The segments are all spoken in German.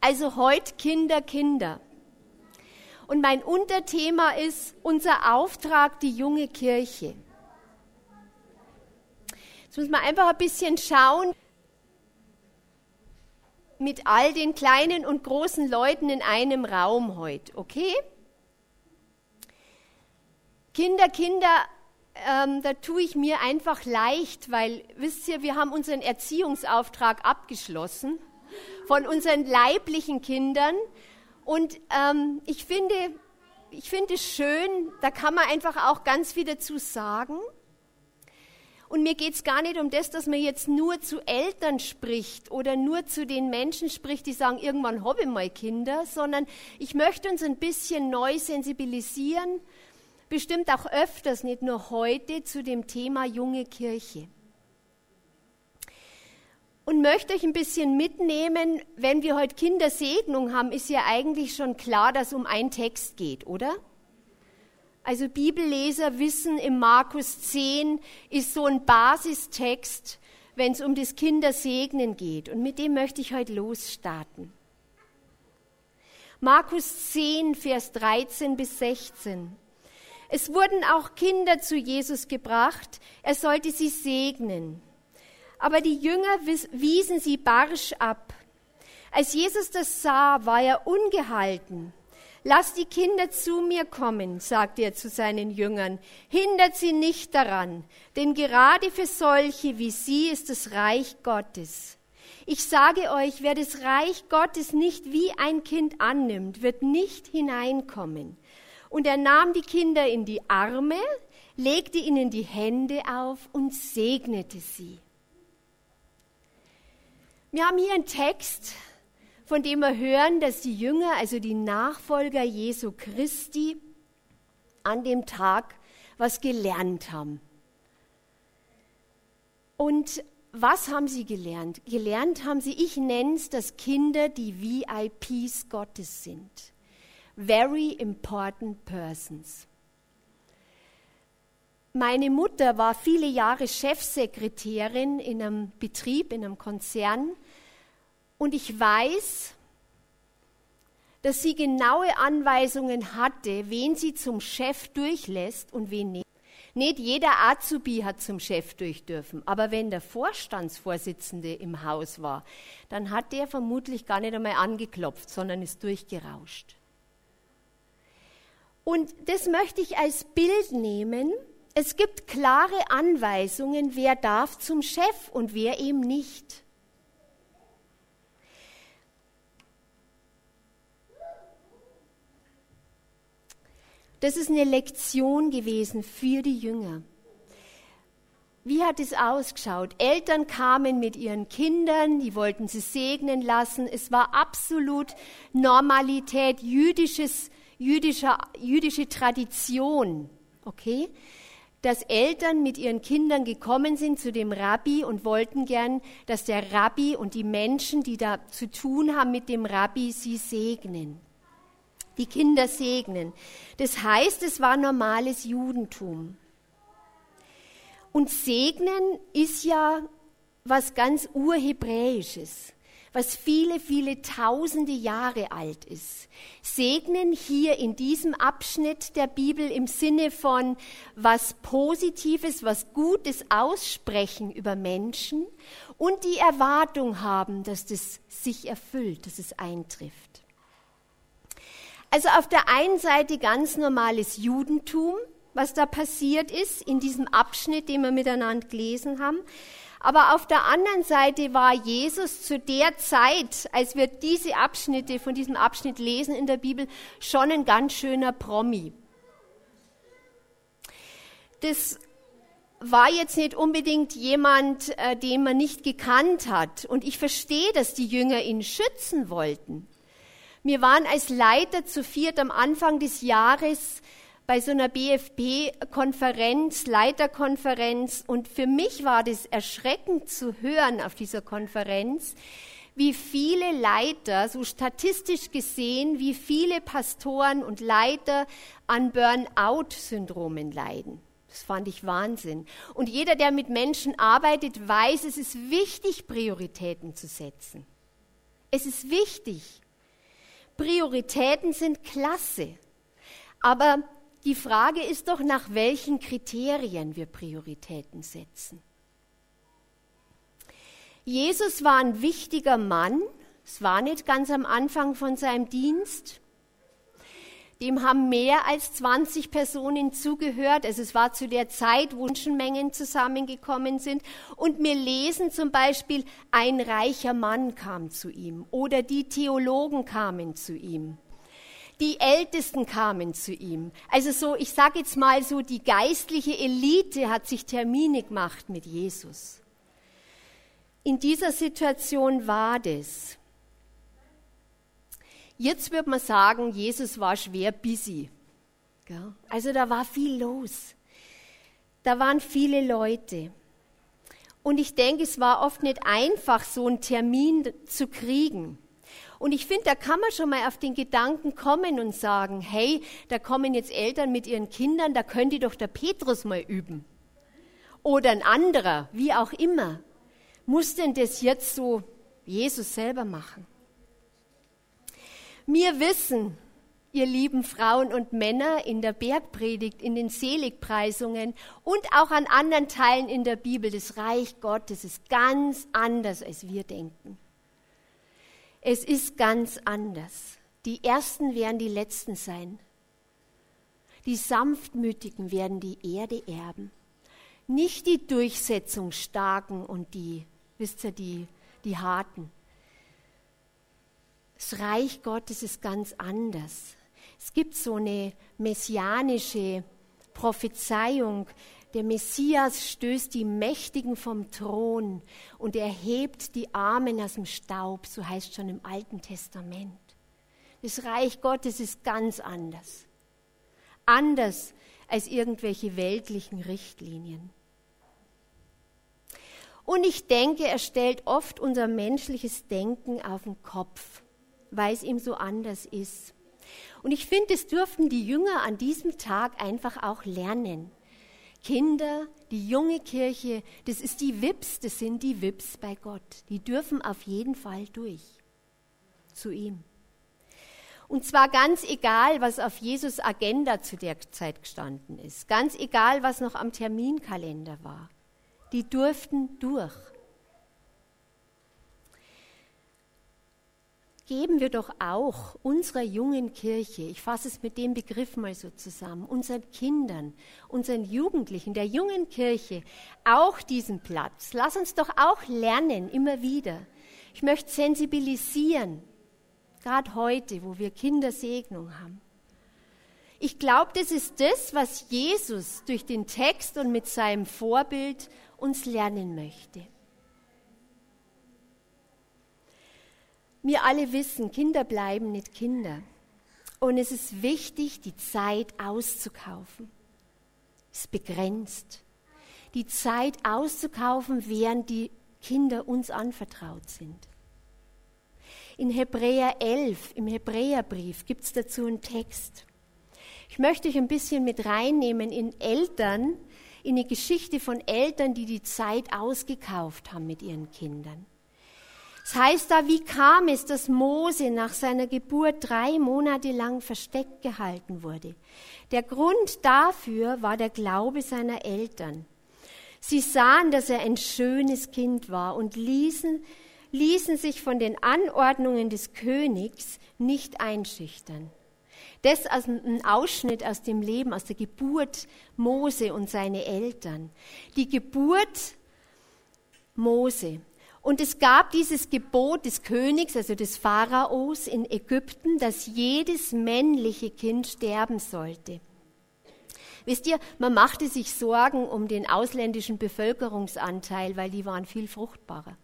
Also heute Kinder, Kinder. Und mein Unterthema ist unser Auftrag, die junge Kirche. Jetzt muss man einfach ein bisschen schauen mit all den kleinen und großen Leuten in einem Raum heute, okay? Kinder, Kinder, ähm, da tue ich mir einfach leicht, weil, wisst ihr, wir haben unseren Erziehungsauftrag abgeschlossen von unseren leiblichen Kindern. Und ähm, ich finde, ich finde es schön, da kann man einfach auch ganz viel dazu sagen. Und mir geht es gar nicht um das, dass man jetzt nur zu Eltern spricht oder nur zu den Menschen spricht, die sagen, irgendwann habe ich mal Kinder, sondern ich möchte uns ein bisschen neu sensibilisieren, bestimmt auch öfters, nicht nur heute, zu dem Thema junge Kirche. Und möchte euch ein bisschen mitnehmen, wenn wir heute Kindersegnung haben, ist ja eigentlich schon klar, dass es um einen Text geht, oder? Also Bibelleser wissen, im Markus 10 ist so ein Basistext, wenn es um das Kindersegnen geht. Und mit dem möchte ich heute losstarten. Markus 10, Vers 13 bis 16. Es wurden auch Kinder zu Jesus gebracht, er sollte sie segnen. Aber die Jünger wiesen sie barsch ab. Als Jesus das sah, war er ungehalten. Lass die Kinder zu mir kommen, sagte er zu seinen Jüngern. Hindert sie nicht daran, denn gerade für solche wie sie ist das Reich Gottes. Ich sage euch, wer das Reich Gottes nicht wie ein Kind annimmt, wird nicht hineinkommen. Und er nahm die Kinder in die Arme, legte ihnen die Hände auf und segnete sie. Wir haben hier einen Text, von dem wir hören, dass die Jünger, also die Nachfolger Jesu Christi, an dem Tag was gelernt haben. Und was haben sie gelernt? Gelernt haben sie, ich nenne es, dass Kinder die VIPs Gottes sind. Very important persons. Meine Mutter war viele Jahre Chefsekretärin in einem Betrieb, in einem Konzern und ich weiß, dass sie genaue Anweisungen hatte, wen sie zum Chef durchlässt und wen nicht. Nicht jeder Azubi hat zum Chef durch dürfen, aber wenn der Vorstandsvorsitzende im Haus war, dann hat der vermutlich gar nicht einmal angeklopft, sondern ist durchgerauscht. Und das möchte ich als Bild nehmen. Es gibt klare Anweisungen, wer darf zum Chef und wer eben nicht. Das ist eine Lektion gewesen für die Jünger. Wie hat es ausgeschaut? Eltern kamen mit ihren Kindern, die wollten sie segnen lassen. Es war absolut Normalität, jüdisches, jüdischer, jüdische Tradition. Okay? Dass Eltern mit ihren Kindern gekommen sind zu dem Rabbi und wollten gern, dass der Rabbi und die Menschen, die da zu tun haben mit dem Rabbi, sie segnen die Kinder segnen. Das heißt, es war normales Judentum. Und segnen ist ja was ganz urhebräisches, was viele, viele tausende Jahre alt ist. Segnen hier in diesem Abschnitt der Bibel im Sinne von was Positives, was Gutes aussprechen über Menschen und die Erwartung haben, dass das sich erfüllt, dass es eintrifft. Also auf der einen Seite ganz normales Judentum, was da passiert ist in diesem Abschnitt, den wir miteinander gelesen haben. Aber auf der anderen Seite war Jesus zu der Zeit, als wir diese Abschnitte von diesem Abschnitt lesen in der Bibel, schon ein ganz schöner Promi. Das war jetzt nicht unbedingt jemand, äh, den man nicht gekannt hat. Und ich verstehe, dass die Jünger ihn schützen wollten. Wir waren als Leiter zu viert am Anfang des Jahres bei so einer BFP-Konferenz, Leiterkonferenz. Und für mich war das erschreckend zu hören auf dieser Konferenz, wie viele Leiter, so statistisch gesehen, wie viele Pastoren und Leiter an Burnout-Syndromen leiden. Das fand ich Wahnsinn. Und jeder, der mit Menschen arbeitet, weiß, es ist wichtig, Prioritäten zu setzen. Es ist wichtig. Prioritäten sind klasse. Aber die Frage ist doch, nach welchen Kriterien wir Prioritäten setzen. Jesus war ein wichtiger Mann. Es war nicht ganz am Anfang von seinem Dienst. Dem haben mehr als 20 Personen zugehört. Also es war zu der Zeit, wo Menschenmengen zusammengekommen sind. Und wir lesen zum Beispiel, ein reicher Mann kam zu ihm oder die Theologen kamen zu ihm. Die Ältesten kamen zu ihm. Also so, ich sage jetzt mal so, die geistliche Elite hat sich Termine gemacht mit Jesus. In dieser Situation war das. Jetzt wird man sagen, Jesus war schwer busy. Also da war viel los. Da waren viele Leute. Und ich denke, es war oft nicht einfach, so einen Termin zu kriegen. Und ich finde, da kann man schon mal auf den Gedanken kommen und sagen, hey, da kommen jetzt Eltern mit ihren Kindern, da könnte doch der Petrus mal üben. Oder ein anderer, wie auch immer. Muss denn das jetzt so Jesus selber machen? Wir wissen, ihr lieben Frauen und Männer in der Bergpredigt, in den Seligpreisungen und auch an anderen Teilen in der Bibel, das Reich Gottes ist ganz anders, als wir denken. Es ist ganz anders. Die Ersten werden die Letzten sein. Die Sanftmütigen werden die Erde erben. Nicht die Durchsetzungsstarken und die, wisst ihr, die, die Harten. Das Reich Gottes ist ganz anders. Es gibt so eine messianische Prophezeiung, der Messias stößt die Mächtigen vom Thron und erhebt die Armen aus dem Staub, so heißt schon im Alten Testament. Das Reich Gottes ist ganz anders. Anders als irgendwelche weltlichen Richtlinien. Und ich denke, er stellt oft unser menschliches Denken auf den Kopf, weil es ihm so anders ist. Und ich finde, es dürften die Jünger an diesem Tag einfach auch lernen. Kinder, die junge Kirche, das ist die Wips, das sind die Wips bei Gott. Die dürfen auf jeden Fall durch zu ihm. Und zwar ganz egal, was auf Jesus Agenda zu der Zeit gestanden ist, ganz egal, was noch am Terminkalender war. Die durften durch. Geben wir doch auch unserer jungen Kirche, ich fasse es mit dem Begriff mal so zusammen, unseren Kindern, unseren Jugendlichen, der jungen Kirche auch diesen Platz. Lass uns doch auch lernen, immer wieder. Ich möchte sensibilisieren, gerade heute, wo wir Kindersegnung haben. Ich glaube, das ist das, was Jesus durch den Text und mit seinem Vorbild uns lernen möchte. Wir alle wissen, Kinder bleiben nicht Kinder. Und es ist wichtig, die Zeit auszukaufen. Es ist begrenzt. Die Zeit auszukaufen, während die Kinder uns anvertraut sind. In Hebräer 11, im Hebräerbrief, gibt es dazu einen Text. Ich möchte euch ein bisschen mit reinnehmen in Eltern, in die Geschichte von Eltern, die die Zeit ausgekauft haben mit ihren Kindern. Es das heißt da, wie kam es, dass Mose nach seiner Geburt drei Monate lang versteckt gehalten wurde? Der Grund dafür war der Glaube seiner Eltern. Sie sahen, dass er ein schönes Kind war und ließen, ließen sich von den Anordnungen des Königs nicht einschüchtern. Das ist ein Ausschnitt aus dem Leben, aus der Geburt Mose und seine Eltern. Die Geburt Mose. Und es gab dieses Gebot des Königs, also des Pharaos in Ägypten, dass jedes männliche Kind sterben sollte. Wisst ihr, man machte sich Sorgen um den ausländischen Bevölkerungsanteil, weil die waren viel fruchtbarer.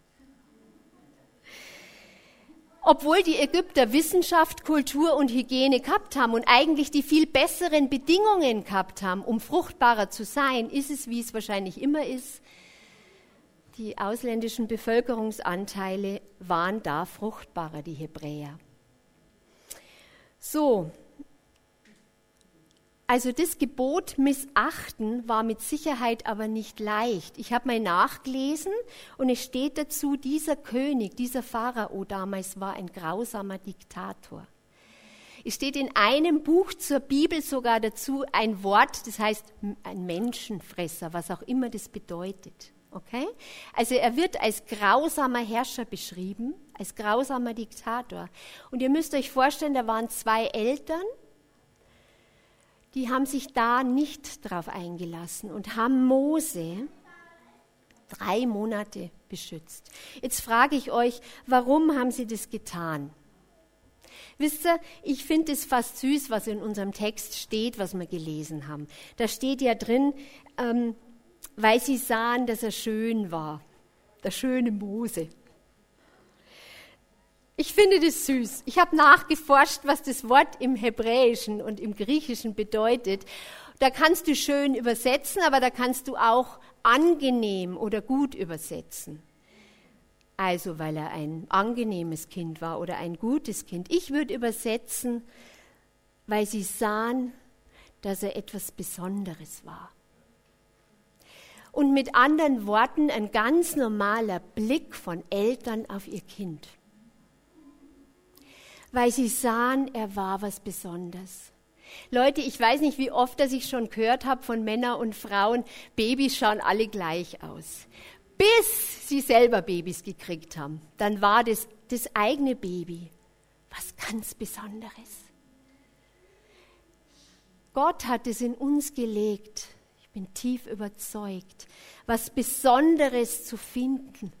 Obwohl die Ägypter Wissenschaft, Kultur und Hygiene gehabt haben und eigentlich die viel besseren Bedingungen gehabt haben, um fruchtbarer zu sein, ist es, wie es wahrscheinlich immer ist, die ausländischen Bevölkerungsanteile waren da fruchtbarer, die Hebräer. So, also das Gebot missachten war mit Sicherheit aber nicht leicht. Ich habe mal nachgelesen und es steht dazu, dieser König, dieser Pharao damals war ein grausamer Diktator. Es steht in einem Buch zur Bibel sogar dazu ein Wort, das heißt ein Menschenfresser, was auch immer das bedeutet. Okay? Also er wird als grausamer Herrscher beschrieben, als grausamer Diktator. Und ihr müsst euch vorstellen, da waren zwei Eltern, die haben sich da nicht drauf eingelassen und haben Mose drei Monate beschützt. Jetzt frage ich euch, warum haben sie das getan? Wisst ihr, ich finde es fast süß, was in unserem Text steht, was wir gelesen haben. Da steht ja drin, ähm, weil sie sahen, dass er schön war. Der schöne Mose. Ich finde das süß. Ich habe nachgeforscht, was das Wort im Hebräischen und im Griechischen bedeutet. Da kannst du schön übersetzen, aber da kannst du auch angenehm oder gut übersetzen. Also, weil er ein angenehmes Kind war oder ein gutes Kind. Ich würde übersetzen, weil sie sahen, dass er etwas Besonderes war. Und mit anderen Worten ein ganz normaler Blick von Eltern auf ihr Kind weil sie sahen, er war was Besonderes. Leute, ich weiß nicht, wie oft dass ich schon gehört habe von Männern und Frauen, Babys schauen alle gleich aus. Bis sie selber Babys gekriegt haben, dann war das das eigene Baby was ganz Besonderes. Gott hat es in uns gelegt, bin tief überzeugt, was Besonderes zu finden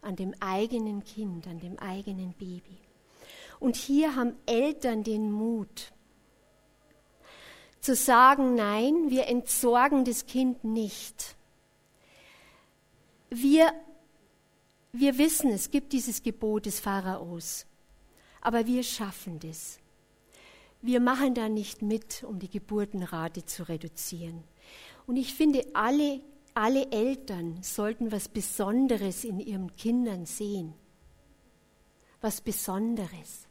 an dem eigenen Kind, an dem eigenen Baby. Und hier haben Eltern den Mut zu sagen, nein, wir entsorgen das Kind nicht. Wir, wir wissen, es gibt dieses Gebot des Pharaos, aber wir schaffen das. Wir machen da nicht mit, um die Geburtenrate zu reduzieren. Und ich finde, alle, alle Eltern sollten was Besonderes in ihren Kindern sehen. Was Besonderes.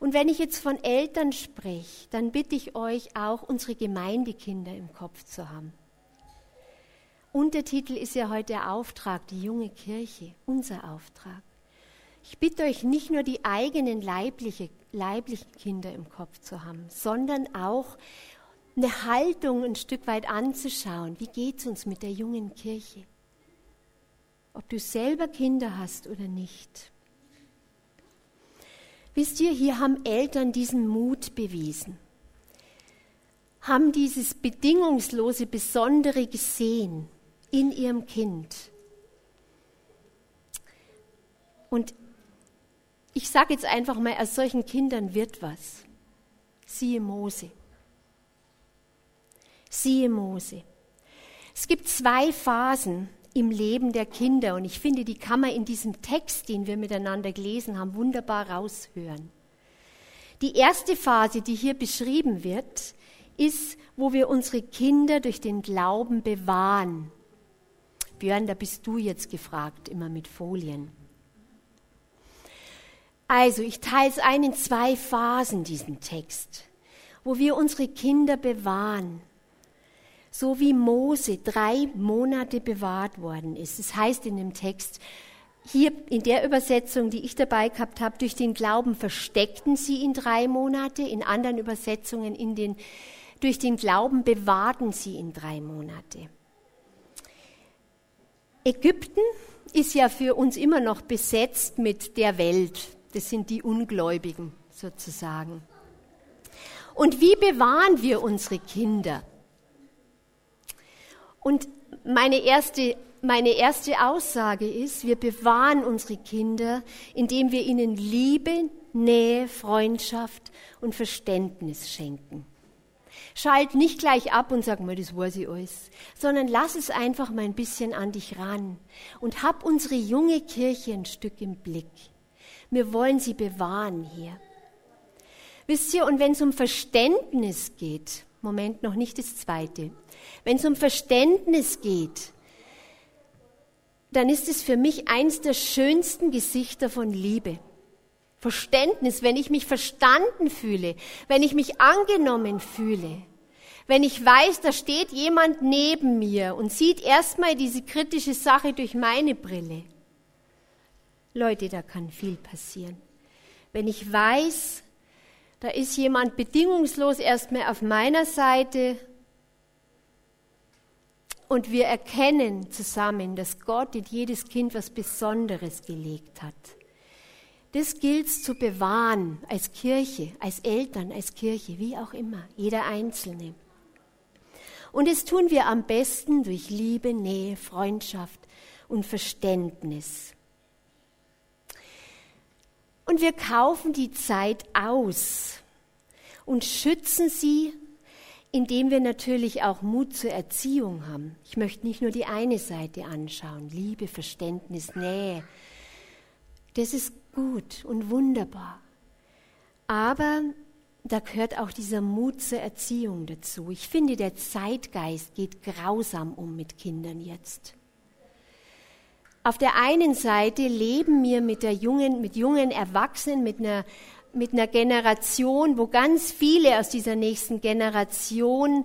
Und wenn ich jetzt von Eltern spreche, dann bitte ich euch auch, unsere Gemeindekinder im Kopf zu haben. Untertitel ist ja heute der Auftrag, die junge Kirche, unser Auftrag. Ich bitte euch nicht nur die eigenen leibliche, leiblichen Kinder im Kopf zu haben, sondern auch eine Haltung ein Stück weit anzuschauen. Wie geht es uns mit der jungen Kirche? Ob du selber Kinder hast oder nicht. Wisst ihr, hier haben Eltern diesen Mut bewiesen, haben dieses bedingungslose Besondere gesehen in ihrem Kind. Und ich sage jetzt einfach mal, aus solchen Kindern wird was. Siehe Mose. Siehe Mose. Es gibt zwei Phasen im Leben der Kinder. Und ich finde, die kann man in diesem Text, den wir miteinander gelesen haben, wunderbar raushören. Die erste Phase, die hier beschrieben wird, ist, wo wir unsere Kinder durch den Glauben bewahren. Björn, da bist du jetzt gefragt, immer mit Folien. Also, ich teile es ein in zwei Phasen, diesen Text, wo wir unsere Kinder bewahren so wie Mose drei Monate bewahrt worden ist. Es das heißt in dem Text, hier in der Übersetzung, die ich dabei gehabt habe, durch den Glauben versteckten sie ihn drei Monate, in anderen Übersetzungen in den, durch den Glauben bewahrten sie ihn drei Monate. Ägypten ist ja für uns immer noch besetzt mit der Welt. Das sind die Ungläubigen sozusagen. Und wie bewahren wir unsere Kinder? Und meine erste, meine erste Aussage ist, wir bewahren unsere Kinder, indem wir ihnen Liebe, Nähe, Freundschaft und Verständnis schenken. Schalt nicht gleich ab und sag mal, das weiß ich alles, sondern lass es einfach mal ein bisschen an dich ran und hab unsere junge Kirche ein Stück im Blick. Wir wollen sie bewahren hier. Wisst ihr, und wenn es um Verständnis geht, Moment noch nicht das zweite, wenn es um Verständnis geht, dann ist es für mich eins der schönsten Gesichter von Liebe. Verständnis, wenn ich mich verstanden fühle, wenn ich mich angenommen fühle, wenn ich weiß, da steht jemand neben mir und sieht erstmal diese kritische Sache durch meine Brille. Leute, da kann viel passieren. wenn ich weiß, da ist jemand bedingungslos erstmal auf meiner Seite und wir erkennen zusammen, dass Gott in jedes Kind was Besonderes gelegt hat. Das gilt zu bewahren als Kirche, als Eltern, als Kirche, wie auch immer, jeder Einzelne. Und das tun wir am besten durch Liebe, Nähe, Freundschaft und Verständnis. Und wir kaufen die Zeit aus und schützen sie, indem wir natürlich auch Mut zur Erziehung haben. Ich möchte nicht nur die eine Seite anschauen, Liebe, Verständnis, Nähe. Das ist gut und wunderbar. Aber da gehört auch dieser Mut zur Erziehung dazu. Ich finde, der Zeitgeist geht grausam um mit Kindern jetzt. Auf der einen Seite leben wir mit, der jungen, mit jungen Erwachsenen, mit einer, mit einer Generation, wo ganz viele aus dieser nächsten Generation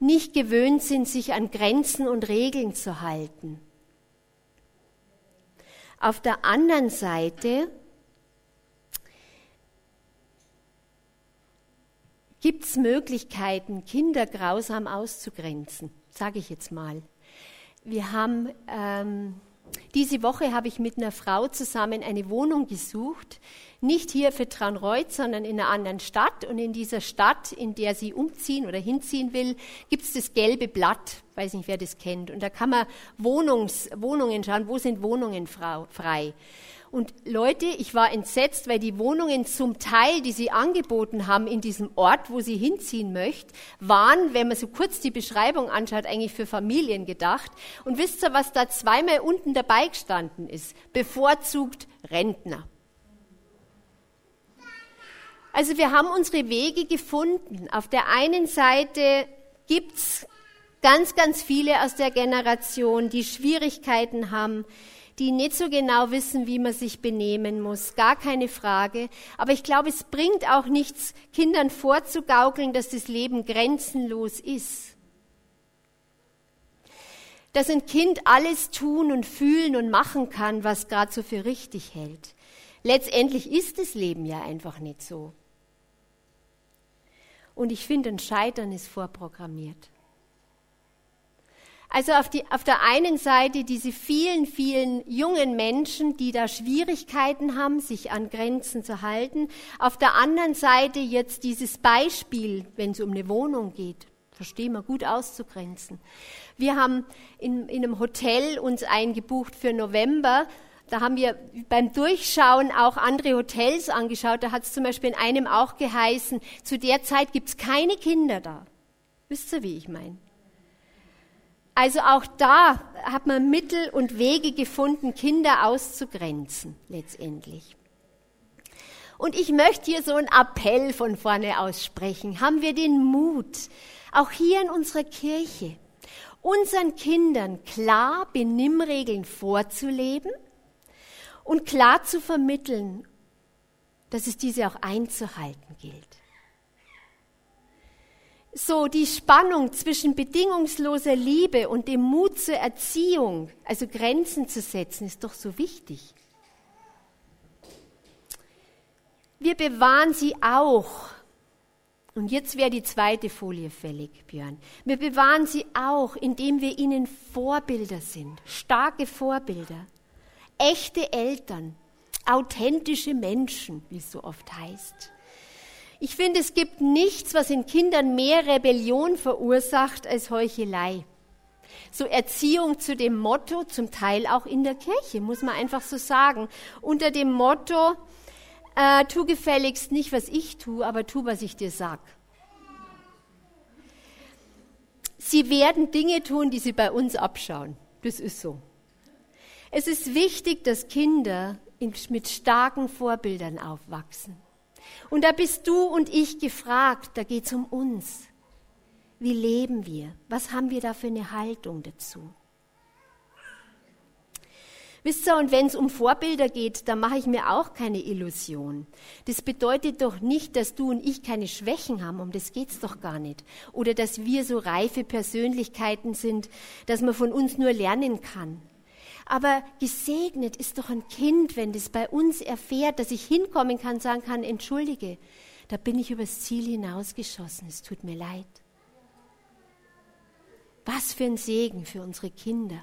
nicht gewöhnt sind, sich an Grenzen und Regeln zu halten. Auf der anderen Seite gibt es Möglichkeiten, Kinder grausam auszugrenzen, sage ich jetzt mal. Wir haben ähm, diese Woche habe ich mit einer Frau zusammen eine Wohnung gesucht, nicht hier für Traunreuth, sondern in einer anderen Stadt. Und in dieser Stadt, in der sie umziehen oder hinziehen will, gibt es das gelbe Blatt. Weiß nicht, wer das kennt. Und da kann man Wohnungs, Wohnungen schauen, wo sind Wohnungen frei. Und Leute, ich war entsetzt, weil die Wohnungen zum Teil, die sie angeboten haben in diesem Ort, wo sie hinziehen möchte, waren, wenn man so kurz die Beschreibung anschaut, eigentlich für Familien gedacht. Und wisst ihr, was da zweimal unten dabei gestanden ist? Bevorzugt Rentner. Also wir haben unsere Wege gefunden. Auf der einen Seite gibt's ganz, ganz viele aus der Generation, die Schwierigkeiten haben, die nicht so genau wissen, wie man sich benehmen muss, gar keine Frage. Aber ich glaube, es bringt auch nichts, Kindern vorzugaukeln, dass das Leben grenzenlos ist. Dass ein Kind alles tun und fühlen und machen kann, was gerade so für richtig hält. Letztendlich ist das Leben ja einfach nicht so. Und ich finde, ein Scheitern ist vorprogrammiert. Also auf, die, auf der einen Seite diese vielen, vielen jungen Menschen, die da Schwierigkeiten haben, sich an Grenzen zu halten. Auf der anderen Seite jetzt dieses Beispiel, wenn es um eine Wohnung geht, verstehen wir gut auszugrenzen. Wir haben in, in einem Hotel uns eingebucht für November. Da haben wir beim Durchschauen auch andere Hotels angeschaut. Da hat es zum Beispiel in einem auch geheißen, zu der Zeit gibt es keine Kinder da. Wisst ihr, wie ich meine? Also auch da hat man Mittel und Wege gefunden, Kinder auszugrenzen letztendlich. Und ich möchte hier so einen Appell von vorne aussprechen. Haben wir den Mut, auch hier in unserer Kirche, unseren Kindern klar Benimmregeln vorzuleben und klar zu vermitteln, dass es diese auch einzuhalten gilt so die Spannung zwischen bedingungsloser Liebe und dem Mut zur Erziehung, also Grenzen zu setzen, ist doch so wichtig. Wir bewahren sie auch. Und jetzt wäre die zweite Folie fällig, Björn. Wir bewahren sie auch, indem wir ihnen Vorbilder sind, starke Vorbilder, echte Eltern, authentische Menschen, wie es so oft heißt. Ich finde, es gibt nichts, was in Kindern mehr Rebellion verursacht als Heuchelei. So Erziehung zu dem Motto, zum Teil auch in der Kirche, muss man einfach so sagen, unter dem Motto, äh, tu gefälligst nicht, was ich tue, aber tu, was ich dir sag. Sie werden Dinge tun, die sie bei uns abschauen. Das ist so. Es ist wichtig, dass Kinder mit starken Vorbildern aufwachsen. Und da bist du und ich gefragt, da geht es um uns. Wie leben wir? Was haben wir da für eine Haltung dazu? Wisst ihr, und wenn es um Vorbilder geht, da mache ich mir auch keine Illusion. Das bedeutet doch nicht, dass du und ich keine Schwächen haben, um das geht's doch gar nicht. Oder dass wir so reife Persönlichkeiten sind, dass man von uns nur lernen kann. Aber gesegnet ist doch ein Kind, wenn das bei uns erfährt, dass ich hinkommen kann, sagen kann, entschuldige, da bin ich übers Ziel hinausgeschossen, es tut mir leid. Was für ein Segen für unsere Kinder.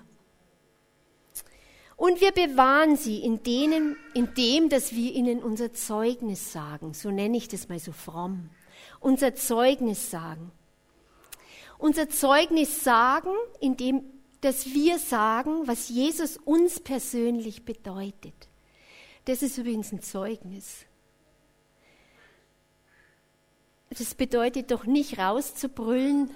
Und wir bewahren sie in, denen, in dem, dass wir ihnen unser Zeugnis sagen. So nenne ich das mal so fromm. Unser Zeugnis sagen. Unser Zeugnis sagen, indem dass wir sagen, was Jesus uns persönlich bedeutet. Das ist übrigens ein Zeugnis. Das bedeutet doch nicht rauszubrüllen,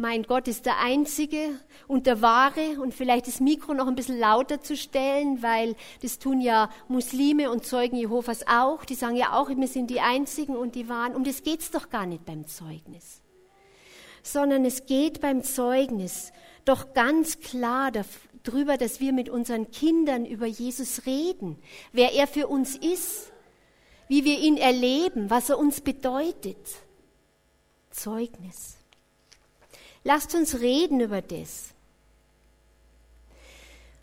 mein Gott ist der Einzige und der Wahre und vielleicht das Mikro noch ein bisschen lauter zu stellen, weil das tun ja Muslime und Zeugen Jehovas auch. Die sagen ja auch, wir sind die Einzigen und die Wahren. Um das geht's doch gar nicht beim Zeugnis. Sondern es geht beim Zeugnis doch ganz klar darüber, dass wir mit unseren Kindern über Jesus reden, wer er für uns ist, wie wir ihn erleben, was er uns bedeutet. Zeugnis. Lasst uns reden über das.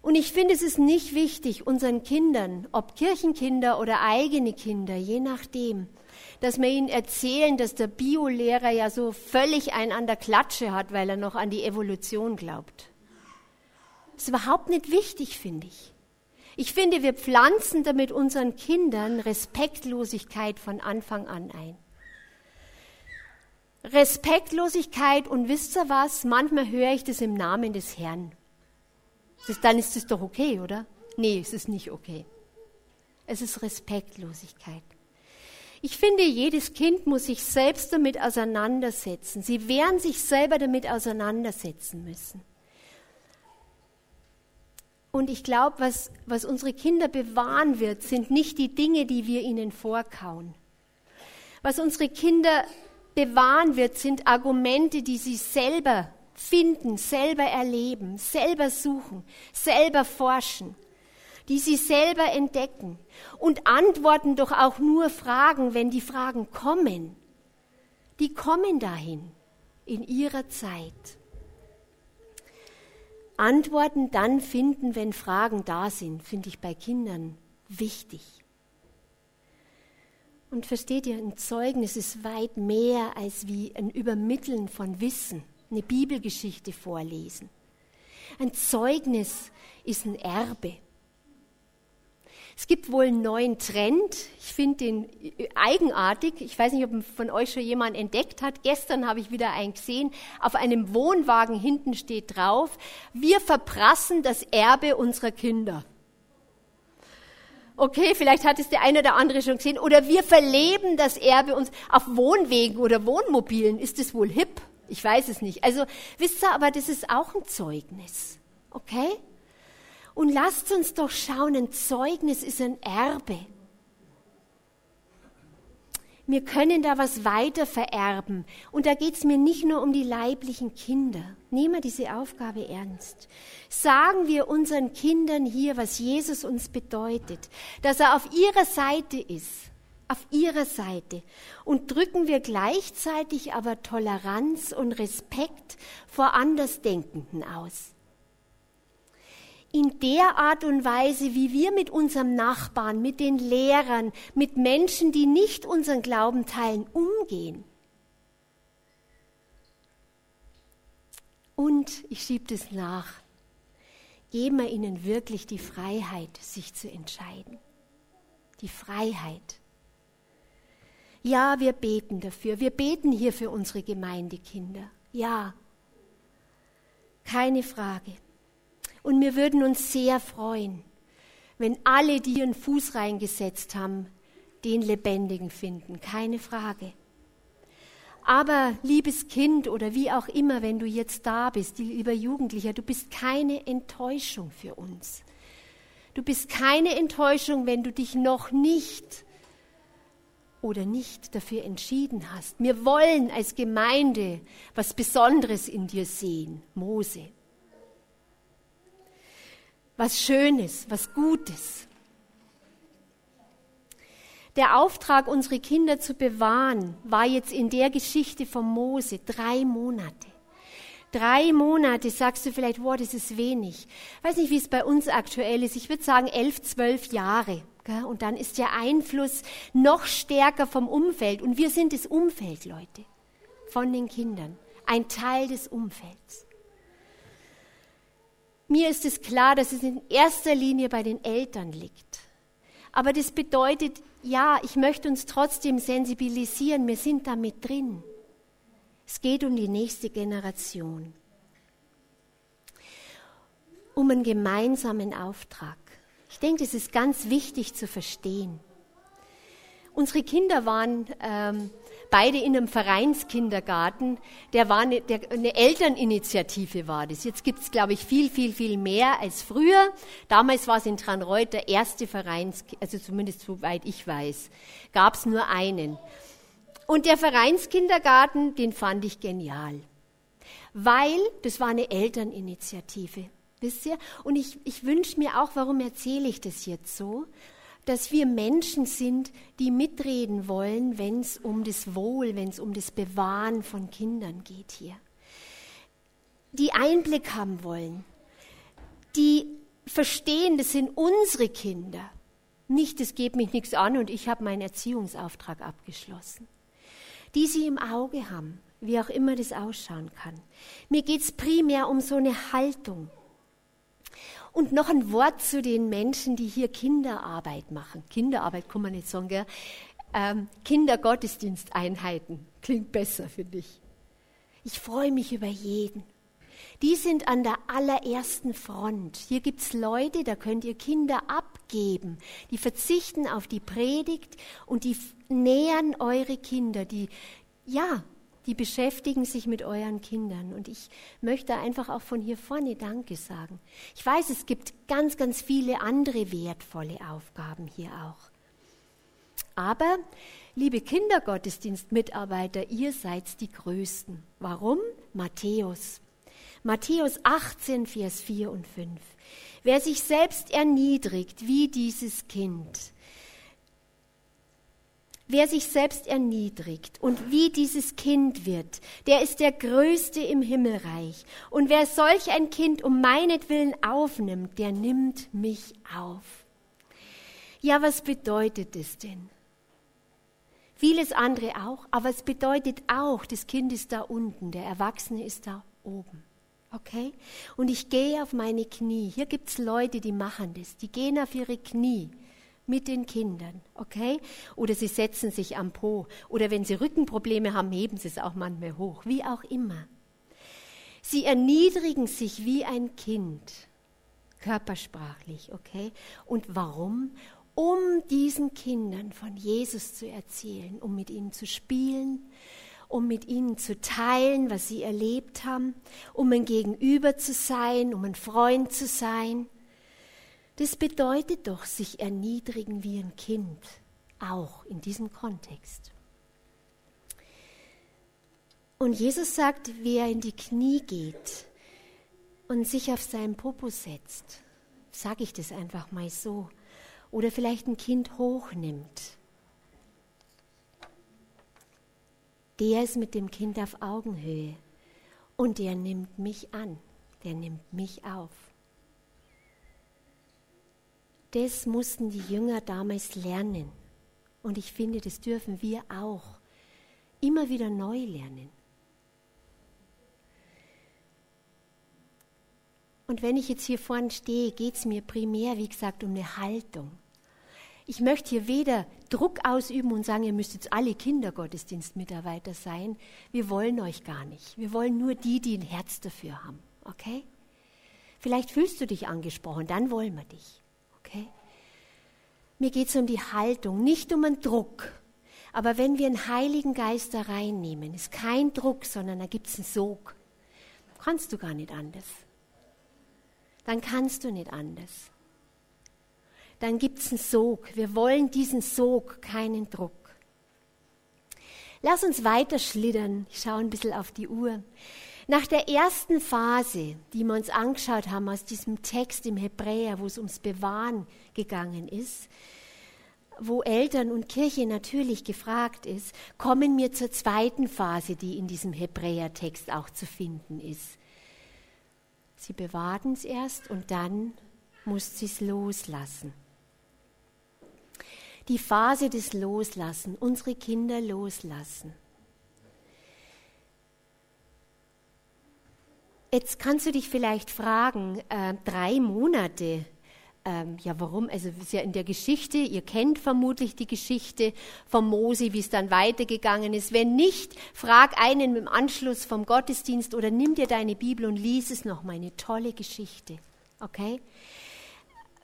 Und ich finde, es ist nicht wichtig, unseren Kindern, ob Kirchenkinder oder eigene Kinder, je nachdem, dass wir ihnen erzählen, dass der Biolehrer ja so völlig einen an der Klatsche hat, weil er noch an die Evolution glaubt. Das ist überhaupt nicht wichtig, finde ich. Ich finde, wir pflanzen damit unseren Kindern Respektlosigkeit von Anfang an ein. Respektlosigkeit und wisst ihr was? Manchmal höre ich das im Namen des Herrn. Das, dann ist es doch okay, oder? Nee, es ist nicht okay. Es ist Respektlosigkeit. Ich finde, jedes Kind muss sich selbst damit auseinandersetzen. Sie werden sich selber damit auseinandersetzen müssen. Und ich glaube, was, was unsere Kinder bewahren wird, sind nicht die Dinge, die wir ihnen vorkauen. Was unsere Kinder bewahren wird, sind Argumente, die sie selber finden, selber erleben, selber suchen, selber forschen, die sie selber entdecken und antworten doch auch nur Fragen, wenn die Fragen kommen. Die kommen dahin in ihrer Zeit. Antworten dann finden, wenn Fragen da sind, finde ich bei Kindern wichtig. Und versteht ihr, ein Zeugnis ist weit mehr als wie ein Übermitteln von Wissen, eine Bibelgeschichte vorlesen. Ein Zeugnis ist ein Erbe. Es gibt wohl einen neuen Trend. Ich finde den eigenartig. Ich weiß nicht, ob von euch schon jemand entdeckt hat. Gestern habe ich wieder einen gesehen. Auf einem Wohnwagen hinten steht drauf, wir verprassen das Erbe unserer Kinder. Okay, vielleicht hat es der eine oder andere schon gesehen. Oder wir verleben das Erbe uns auf Wohnwegen oder Wohnmobilen. Ist es wohl hip? Ich weiß es nicht. Also, wisst ihr, aber das ist auch ein Zeugnis. Okay? Und lasst uns doch schauen, ein Zeugnis ist ein Erbe. Wir können da was weiter vererben. Und da geht es mir nicht nur um die leiblichen Kinder. Nehmen wir diese Aufgabe ernst. Sagen wir unseren Kindern hier, was Jesus uns bedeutet, dass er auf ihrer Seite ist, auf ihrer Seite. Und drücken wir gleichzeitig aber Toleranz und Respekt vor Andersdenkenden aus in der Art und Weise, wie wir mit unserem Nachbarn, mit den Lehrern, mit Menschen, die nicht unseren Glauben teilen, umgehen. Und ich schiebe das nach. Geben wir ihnen wirklich die Freiheit, sich zu entscheiden. Die Freiheit. Ja, wir beten dafür. Wir beten hier für unsere Gemeindekinder. Ja, keine Frage. Und wir würden uns sehr freuen, wenn alle, die ihren Fuß reingesetzt haben, den Lebendigen finden. Keine Frage. Aber liebes Kind oder wie auch immer, wenn du jetzt da bist, lieber Jugendlicher, du bist keine Enttäuschung für uns. Du bist keine Enttäuschung, wenn du dich noch nicht oder nicht dafür entschieden hast. Wir wollen als Gemeinde was Besonderes in dir sehen, Mose was Schönes, was Gutes. Der Auftrag, unsere Kinder zu bewahren, war jetzt in der Geschichte von Mose drei Monate. Drei Monate sagst du vielleicht, wow, das ist wenig. Weiß nicht, wie es bei uns aktuell ist. Ich würde sagen elf, zwölf Jahre. Und dann ist der Einfluss noch stärker vom Umfeld. Und wir sind das Umfeld, Leute, von den Kindern. Ein Teil des Umfelds. Mir ist es klar, dass es in erster Linie bei den Eltern liegt. Aber das bedeutet, ja, ich möchte uns trotzdem sensibilisieren. Wir sind da mit drin. Es geht um die nächste Generation. Um einen gemeinsamen Auftrag. Ich denke, das ist ganz wichtig zu verstehen. Unsere Kinder waren ähm, beide in einem Vereinskindergarten. Der war eine, der, eine Elterninitiative war das. Jetzt gibt es, glaube ich, viel, viel, viel mehr als früher. Damals war es in Tranreuth der erste Vereins, also zumindest soweit ich weiß, gab es nur einen. Und der Vereinskindergarten, den fand ich genial. Weil das war eine Elterninitiative. Wisst ihr? Und ich, ich wünsche mir auch, warum erzähle ich das jetzt so? Dass wir Menschen sind, die mitreden wollen, wenn es um das Wohl, wenn es um das Bewahren von Kindern geht hier. Die Einblick haben wollen. Die verstehen, das sind unsere Kinder. Nicht, es geht mich nichts an und ich habe meinen Erziehungsauftrag abgeschlossen die sie im Auge haben, wie auch immer das ausschauen kann. Mir geht es primär um so eine Haltung. Und noch ein Wort zu den Menschen, die hier Kinderarbeit machen. Kinderarbeit kann man nicht sagen, gell? Ähm, Kindergottesdiensteinheiten. Klingt besser, finde ich. Ich freue mich über jeden. Die sind an der allerersten Front. Hier gibt es Leute, da könnt ihr Kinder abgeben. Die verzichten auf die Predigt und die nähern eure Kinder. Die, ja, die beschäftigen sich mit euren Kindern. Und ich möchte einfach auch von hier vorne Danke sagen. Ich weiß, es gibt ganz, ganz viele andere wertvolle Aufgaben hier auch. Aber, liebe Kindergottesdienstmitarbeiter, ihr seid die Größten. Warum? Matthäus. Matthäus 18, Vers 4 und 5. Wer sich selbst erniedrigt wie dieses Kind, wer sich selbst erniedrigt und wie dieses Kind wird, der ist der Größte im Himmelreich. Und wer solch ein Kind um meinetwillen aufnimmt, der nimmt mich auf. Ja, was bedeutet es denn? Vieles andere auch, aber es bedeutet auch, das Kind ist da unten, der Erwachsene ist da oben. Okay? Und ich gehe auf meine Knie. Hier gibt es Leute, die machen das. Die gehen auf ihre Knie mit den Kindern. Okay? Oder sie setzen sich am Po. Oder wenn sie Rückenprobleme haben, heben sie es auch manchmal hoch. Wie auch immer. Sie erniedrigen sich wie ein Kind. Körpersprachlich. Okay? Und warum? Um diesen Kindern von Jesus zu erzählen, um mit ihnen zu spielen, um mit ihnen zu teilen, was sie erlebt haben, um ein Gegenüber zu sein, um ein Freund zu sein. Das bedeutet doch sich erniedrigen wie ein Kind, auch in diesem Kontext. Und Jesus sagt, wer in die Knie geht und sich auf seinen Popo setzt, sage ich das einfach mal so, oder vielleicht ein Kind hochnimmt der ist mit dem Kind auf Augenhöhe und der nimmt mich an, der nimmt mich auf. Das mussten die Jünger damals lernen und ich finde, das dürfen wir auch immer wieder neu lernen. Und wenn ich jetzt hier vorne stehe, geht es mir primär, wie gesagt, um eine Haltung. Ich möchte hier weder Druck ausüben und sagen, ihr müsst jetzt alle Kindergottesdienstmitarbeiter sein. Wir wollen euch gar nicht. Wir wollen nur die, die ein Herz dafür haben. Okay? Vielleicht fühlst du dich angesprochen, dann wollen wir dich. Mir geht es um die Haltung, nicht um einen Druck. Aber wenn wir einen Heiligen Geist da reinnehmen, ist kein Druck, sondern da gibt es einen Sog. Kannst du gar nicht anders. Dann kannst du nicht anders dann gibt es einen Sog. Wir wollen diesen Sog, keinen Druck. Lass uns weiter schlittern. Ich schaue ein bisschen auf die Uhr. Nach der ersten Phase, die wir uns angeschaut haben aus diesem Text im Hebräer, wo es ums Bewahren gegangen ist, wo Eltern und Kirche natürlich gefragt ist, kommen wir zur zweiten Phase, die in diesem Hebräertext auch zu finden ist. Sie bewahrten es erst und dann muss sie es loslassen. Die Phase des Loslassen, unsere Kinder loslassen. Jetzt kannst du dich vielleicht fragen, äh, drei Monate, ähm, ja warum? Also es ist ja in der Geschichte, ihr kennt vermutlich die Geschichte von Mose, wie es dann weitergegangen ist. Wenn nicht, frag einen im Anschluss vom Gottesdienst oder nimm dir deine Bibel und lies es noch mal, eine tolle Geschichte. Okay?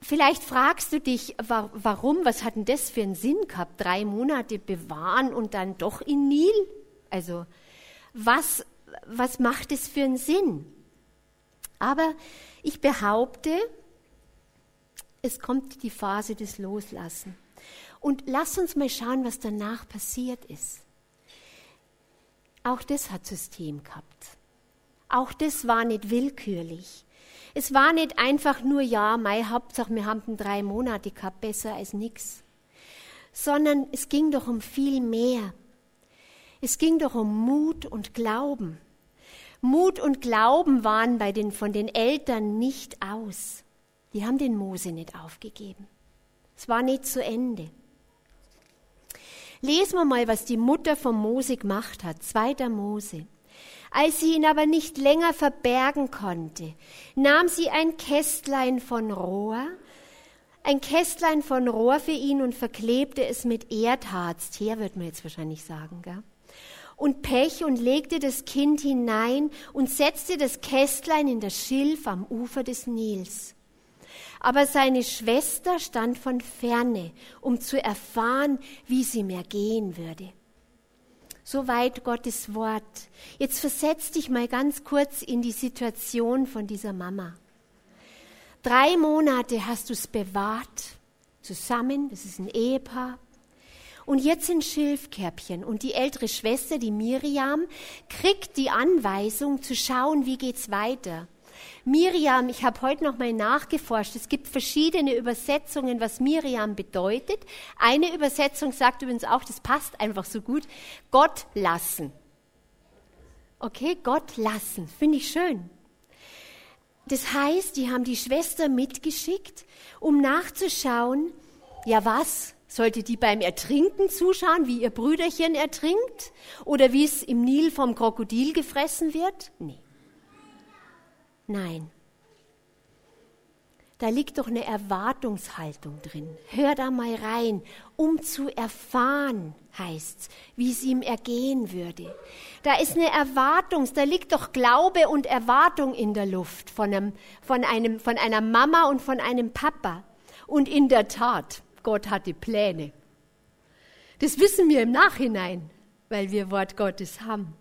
Vielleicht fragst du dich, warum, was hat denn das für einen Sinn gehabt? Drei Monate bewahren und dann doch in Nil? Also, was, was macht es für einen Sinn? Aber ich behaupte, es kommt die Phase des Loslassen. Und lass uns mal schauen, was danach passiert ist. Auch das hat System gehabt. Auch das war nicht willkürlich. Es war nicht einfach nur, ja, mein Hauptsache, wir haben drei Monate gehabt, besser als nichts. Sondern es ging doch um viel mehr. Es ging doch um Mut und Glauben. Mut und Glauben waren bei den, von den Eltern nicht aus. Die haben den Mose nicht aufgegeben. Es war nicht zu Ende. Lesen wir mal, was die Mutter von Mose gemacht hat. Zweiter Mose. Als sie ihn aber nicht länger verbergen konnte, nahm sie ein Kästlein von Rohr, ein Kästlein von Rohr für ihn und verklebte es mit Erdharz. Teer wird man jetzt wahrscheinlich sagen, gell? Und Pech und legte das Kind hinein und setzte das Kästlein in das Schilf am Ufer des Nils. Aber seine Schwester stand von ferne, um zu erfahren, wie sie mehr gehen würde. Soweit Gottes Wort. Jetzt versetz dich mal ganz kurz in die Situation von dieser Mama. Drei Monate hast du es bewahrt, zusammen, das ist ein Ehepaar. Und jetzt sind Schilfkäppchen und die ältere Schwester, die Miriam, kriegt die Anweisung zu schauen, wie geht's weiter. Miriam, ich habe heute noch mal nachgeforscht. Es gibt verschiedene Übersetzungen, was Miriam bedeutet. Eine Übersetzung sagt übrigens auch, das passt einfach so gut, Gott lassen. Okay, Gott lassen, finde ich schön. Das heißt, die haben die Schwester mitgeschickt, um nachzuschauen, ja was, sollte die beim Ertrinken zuschauen, wie ihr Brüderchen ertrinkt? Oder wie es im Nil vom Krokodil gefressen wird? Nee. Nein. Da liegt doch eine Erwartungshaltung drin. Hör da mal rein, um zu erfahren, heißt's, wie es ihm ergehen würde. Da ist eine Erwartung, da liegt doch Glaube und Erwartung in der Luft von, einem, von, einem, von einer Mama und von einem Papa. Und in der Tat, Gott hatte Pläne. Das wissen wir im Nachhinein, weil wir Wort Gottes haben.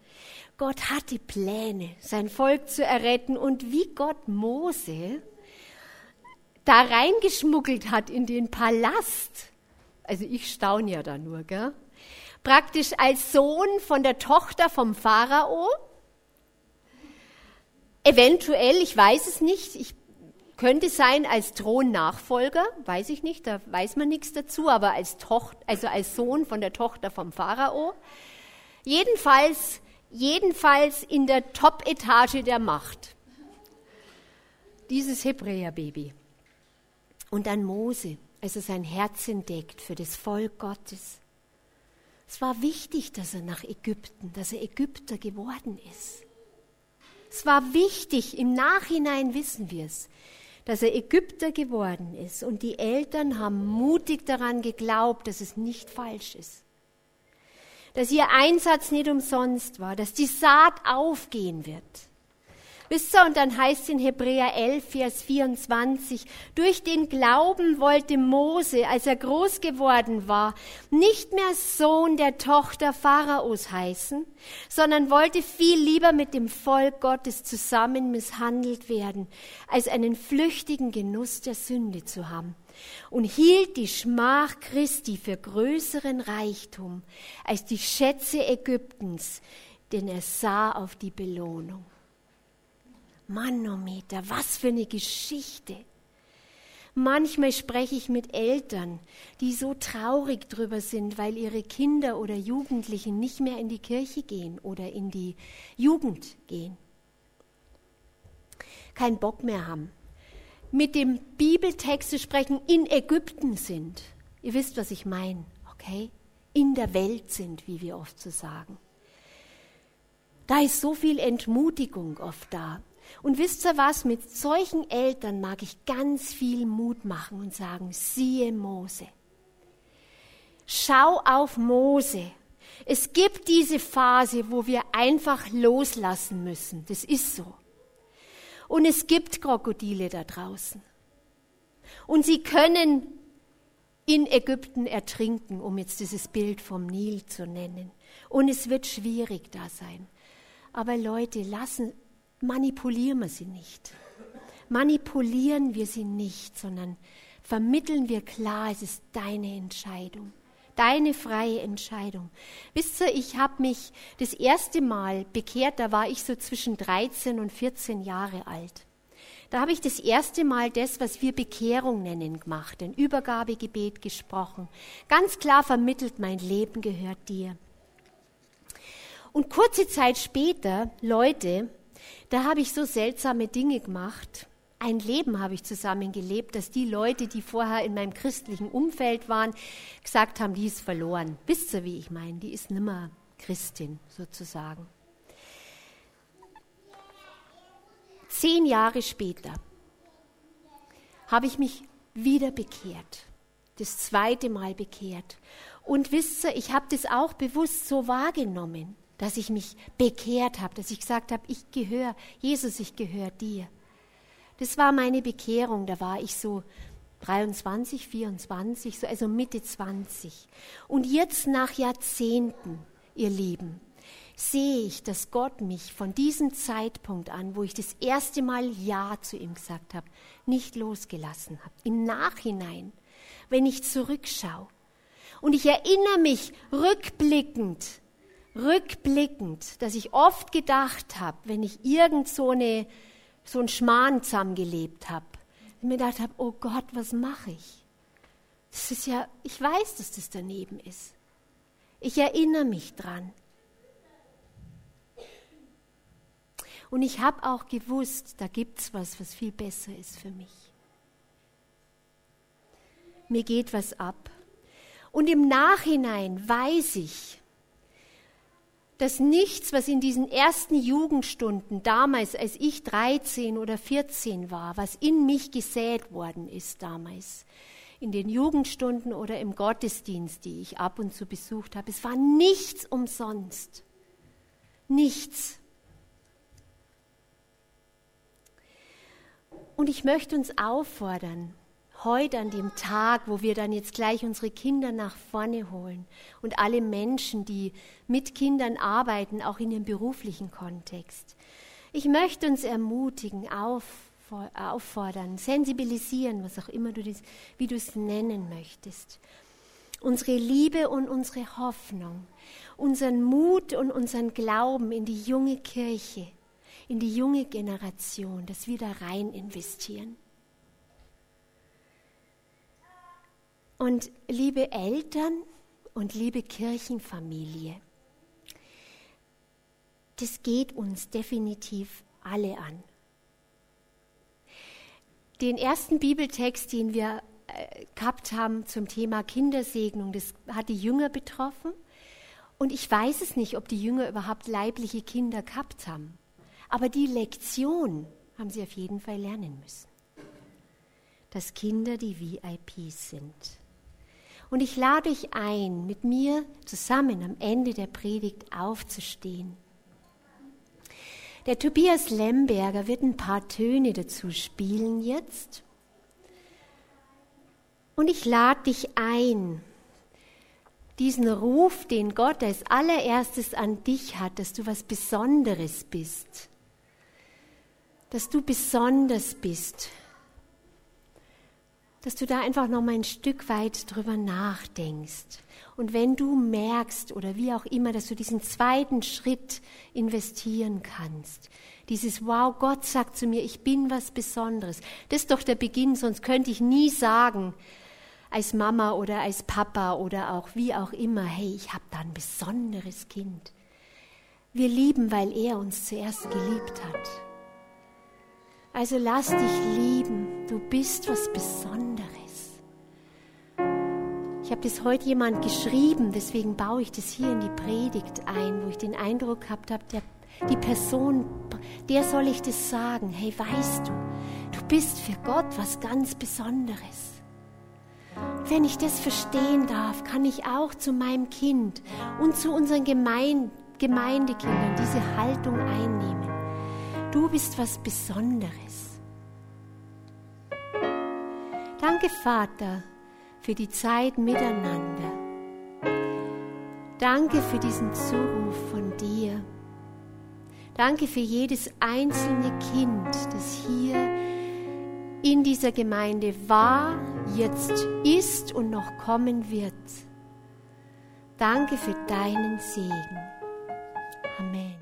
Gott hatte Pläne, sein Volk zu erretten und wie Gott Mose da reingeschmuggelt hat in den Palast. Also ich staune ja da nur, gell? Praktisch als Sohn von der Tochter vom Pharao. Eventuell, ich weiß es nicht, ich könnte sein als Thronnachfolger, weiß ich nicht, da weiß man nichts dazu, aber als Tochter, also als Sohn von der Tochter vom Pharao. Jedenfalls, jedenfalls in der Top-Etage der Macht. Dieses Hebräerbaby. Und dann Mose, als er sein Herz entdeckt für das Volk Gottes. Es war wichtig, dass er nach Ägypten, dass er Ägypter geworden ist. Es war wichtig, im Nachhinein wissen wir es, dass er Ägypter geworden ist. Und die Eltern haben mutig daran geglaubt, dass es nicht falsch ist. Dass ihr Einsatz nicht umsonst war, dass die Saat aufgehen wird. Wisst ihr, und dann heißt es in Hebräer 11, Vers 24, durch den Glauben wollte Mose, als er groß geworden war, nicht mehr Sohn der Tochter Pharaos heißen, sondern wollte viel lieber mit dem Volk Gottes zusammen misshandelt werden, als einen flüchtigen Genuss der Sünde zu haben und hielt die Schmach Christi für größeren Reichtum als die Schätze Ägyptens, denn er sah auf die Belohnung. Manometer, was für eine Geschichte. Manchmal spreche ich mit Eltern, die so traurig drüber sind, weil ihre Kinder oder Jugendlichen nicht mehr in die Kirche gehen oder in die Jugend gehen. Keinen Bock mehr haben. Mit dem Bibeltext zu sprechen, in Ägypten sind. Ihr wisst, was ich meine, okay? In der Welt sind, wie wir oft so sagen. Da ist so viel Entmutigung oft da. Und wisst ihr was, mit solchen Eltern mag ich ganz viel Mut machen und sagen, siehe Mose. Schau auf Mose. Es gibt diese Phase, wo wir einfach loslassen müssen. Das ist so. Und es gibt Krokodile da draußen. Und sie können in Ägypten ertrinken, um jetzt dieses Bild vom Nil zu nennen. Und es wird schwierig da sein. Aber Leute, lassen, manipulieren wir sie nicht. Manipulieren wir sie nicht, sondern vermitteln wir klar, es ist deine Entscheidung. Deine freie Entscheidung. Wisst ihr, ich habe mich das erste Mal bekehrt, da war ich so zwischen 13 und 14 Jahre alt. Da habe ich das erste Mal das, was wir Bekehrung nennen, gemacht, ein Übergabegebet gesprochen. Ganz klar vermittelt, mein Leben gehört dir. Und kurze Zeit später, Leute, da habe ich so seltsame Dinge gemacht. Ein Leben habe ich zusammengelebt, dass die Leute, die vorher in meinem christlichen Umfeld waren, gesagt haben, die ist verloren. Wisst ihr, wie ich meine? Die ist nimmer Christin sozusagen. Zehn Jahre später habe ich mich wieder bekehrt. Das zweite Mal bekehrt. Und wisst ihr, ich habe das auch bewusst so wahrgenommen dass ich mich bekehrt habe, dass ich gesagt habe, ich gehöre, Jesus, ich gehöre dir. Das war meine Bekehrung, da war ich so 23, 24, so also Mitte 20. Und jetzt nach Jahrzehnten, ihr Lieben, sehe ich, dass Gott mich von diesem Zeitpunkt an, wo ich das erste Mal Ja zu ihm gesagt habe, nicht losgelassen hat. Im Nachhinein, wenn ich zurückschaue. Und ich erinnere mich rückblickend rückblickend, dass ich oft gedacht habe, wenn ich irgend so, eine, so einen Schmarrn zusammengelebt habe, mir gedacht habe, oh Gott, was mache ich? Das ist ja, ich weiß, dass das daneben ist. Ich erinnere mich dran. Und ich habe auch gewusst, da gibt es was, was viel besser ist für mich. Mir geht was ab. Und im Nachhinein weiß ich, dass nichts, was in diesen ersten Jugendstunden damals, als ich 13 oder 14 war, was in mich gesät worden ist damals, in den Jugendstunden oder im Gottesdienst, die ich ab und zu besucht habe, es war nichts umsonst. Nichts. Und ich möchte uns auffordern, heute an dem Tag, wo wir dann jetzt gleich unsere Kinder nach vorne holen und alle Menschen, die mit Kindern arbeiten, auch in ihrem beruflichen Kontext. Ich möchte uns ermutigen, auf, auffordern, sensibilisieren, was auch immer du das, wie du es nennen möchtest. Unsere Liebe und unsere Hoffnung, unseren Mut und unseren Glauben in die junge Kirche, in die junge Generation, das wir da rein investieren. Und liebe Eltern und liebe Kirchenfamilie, das geht uns definitiv alle an. Den ersten Bibeltext, den wir äh, gehabt haben zum Thema Kindersegnung, das hat die Jünger betroffen. Und ich weiß es nicht, ob die Jünger überhaupt leibliche Kinder gehabt haben. Aber die Lektion haben sie auf jeden Fall lernen müssen. Dass Kinder die VIPs sind. Und ich lade dich ein, mit mir zusammen am Ende der Predigt aufzustehen. Der Tobias Lemberger wird ein paar Töne dazu spielen jetzt. Und ich lade dich ein, diesen Ruf, den Gott als allererstes an dich hat, dass du was Besonderes bist, dass du besonders bist, dass du da einfach noch mal ein Stück weit drüber nachdenkst. Und wenn du merkst oder wie auch immer, dass du diesen zweiten Schritt investieren kannst, dieses Wow, Gott sagt zu mir, ich bin was Besonderes. Das ist doch der Beginn, sonst könnte ich nie sagen, als Mama oder als Papa oder auch wie auch immer, hey, ich habe da ein besonderes Kind. Wir lieben, weil er uns zuerst geliebt hat. Also lass dich lieben, du bist was Besonderes. Ich habe das heute jemand geschrieben, deswegen baue ich das hier in die Predigt ein, wo ich den Eindruck gehabt habe, die Person, der soll ich das sagen. Hey, weißt du, du bist für Gott was ganz Besonderes. Und wenn ich das verstehen darf, kann ich auch zu meinem Kind und zu unseren Gemeinde, Gemeindekindern diese Haltung einnehmen. Du bist was Besonderes. Danke, Vater, für die Zeit miteinander. Danke für diesen Zuruf von dir. Danke für jedes einzelne Kind, das hier in dieser Gemeinde war, jetzt ist und noch kommen wird. Danke für deinen Segen. Amen.